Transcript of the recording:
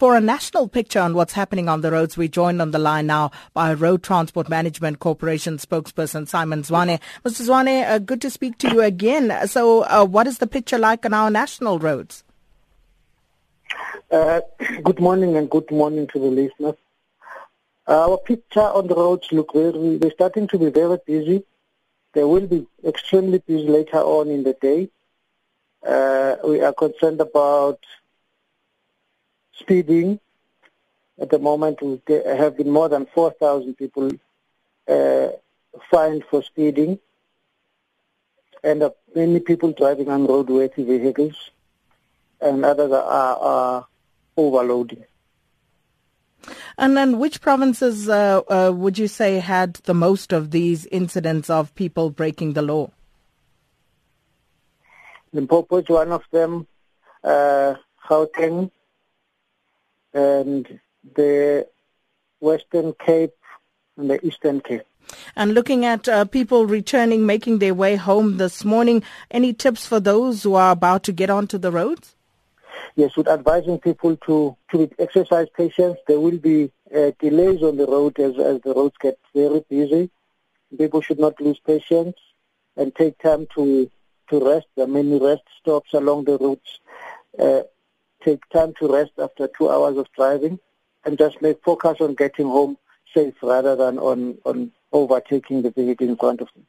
For a national picture on what's happening on the roads, we're joined on the line now by Road Transport Management Corporation spokesperson Simon Zwane. Mr. Zwane, uh, good to speak to you again. So, uh, what is the picture like on our national roads? Uh, good morning and good morning to the listeners. Our picture on the roads look very, they're starting to be very busy. They will be extremely busy later on in the day. Uh, we are concerned about speeding. At the moment, we have been more than 4,000 people uh, fined for speeding, and uh, many people driving unroadworthy vehicles, and others are, are overloading. And then which provinces uh, uh, would you say had the most of these incidents of people breaking the law? Limpopo is one of them, uh, Gauteng, and the Western Cape and the Eastern Cape. And looking at uh, people returning, making their way home this morning, any tips for those who are about to get onto the roads? Yes, with advising people to, to exercise patience. There will be uh, delays on the road as, as the roads get very busy. People should not lose patience and take time to, to rest. There are many rest stops along the routes. Uh, take time to rest after two hours of driving and just make focus on getting home safe rather than on, on overtaking the vehicle in front of them.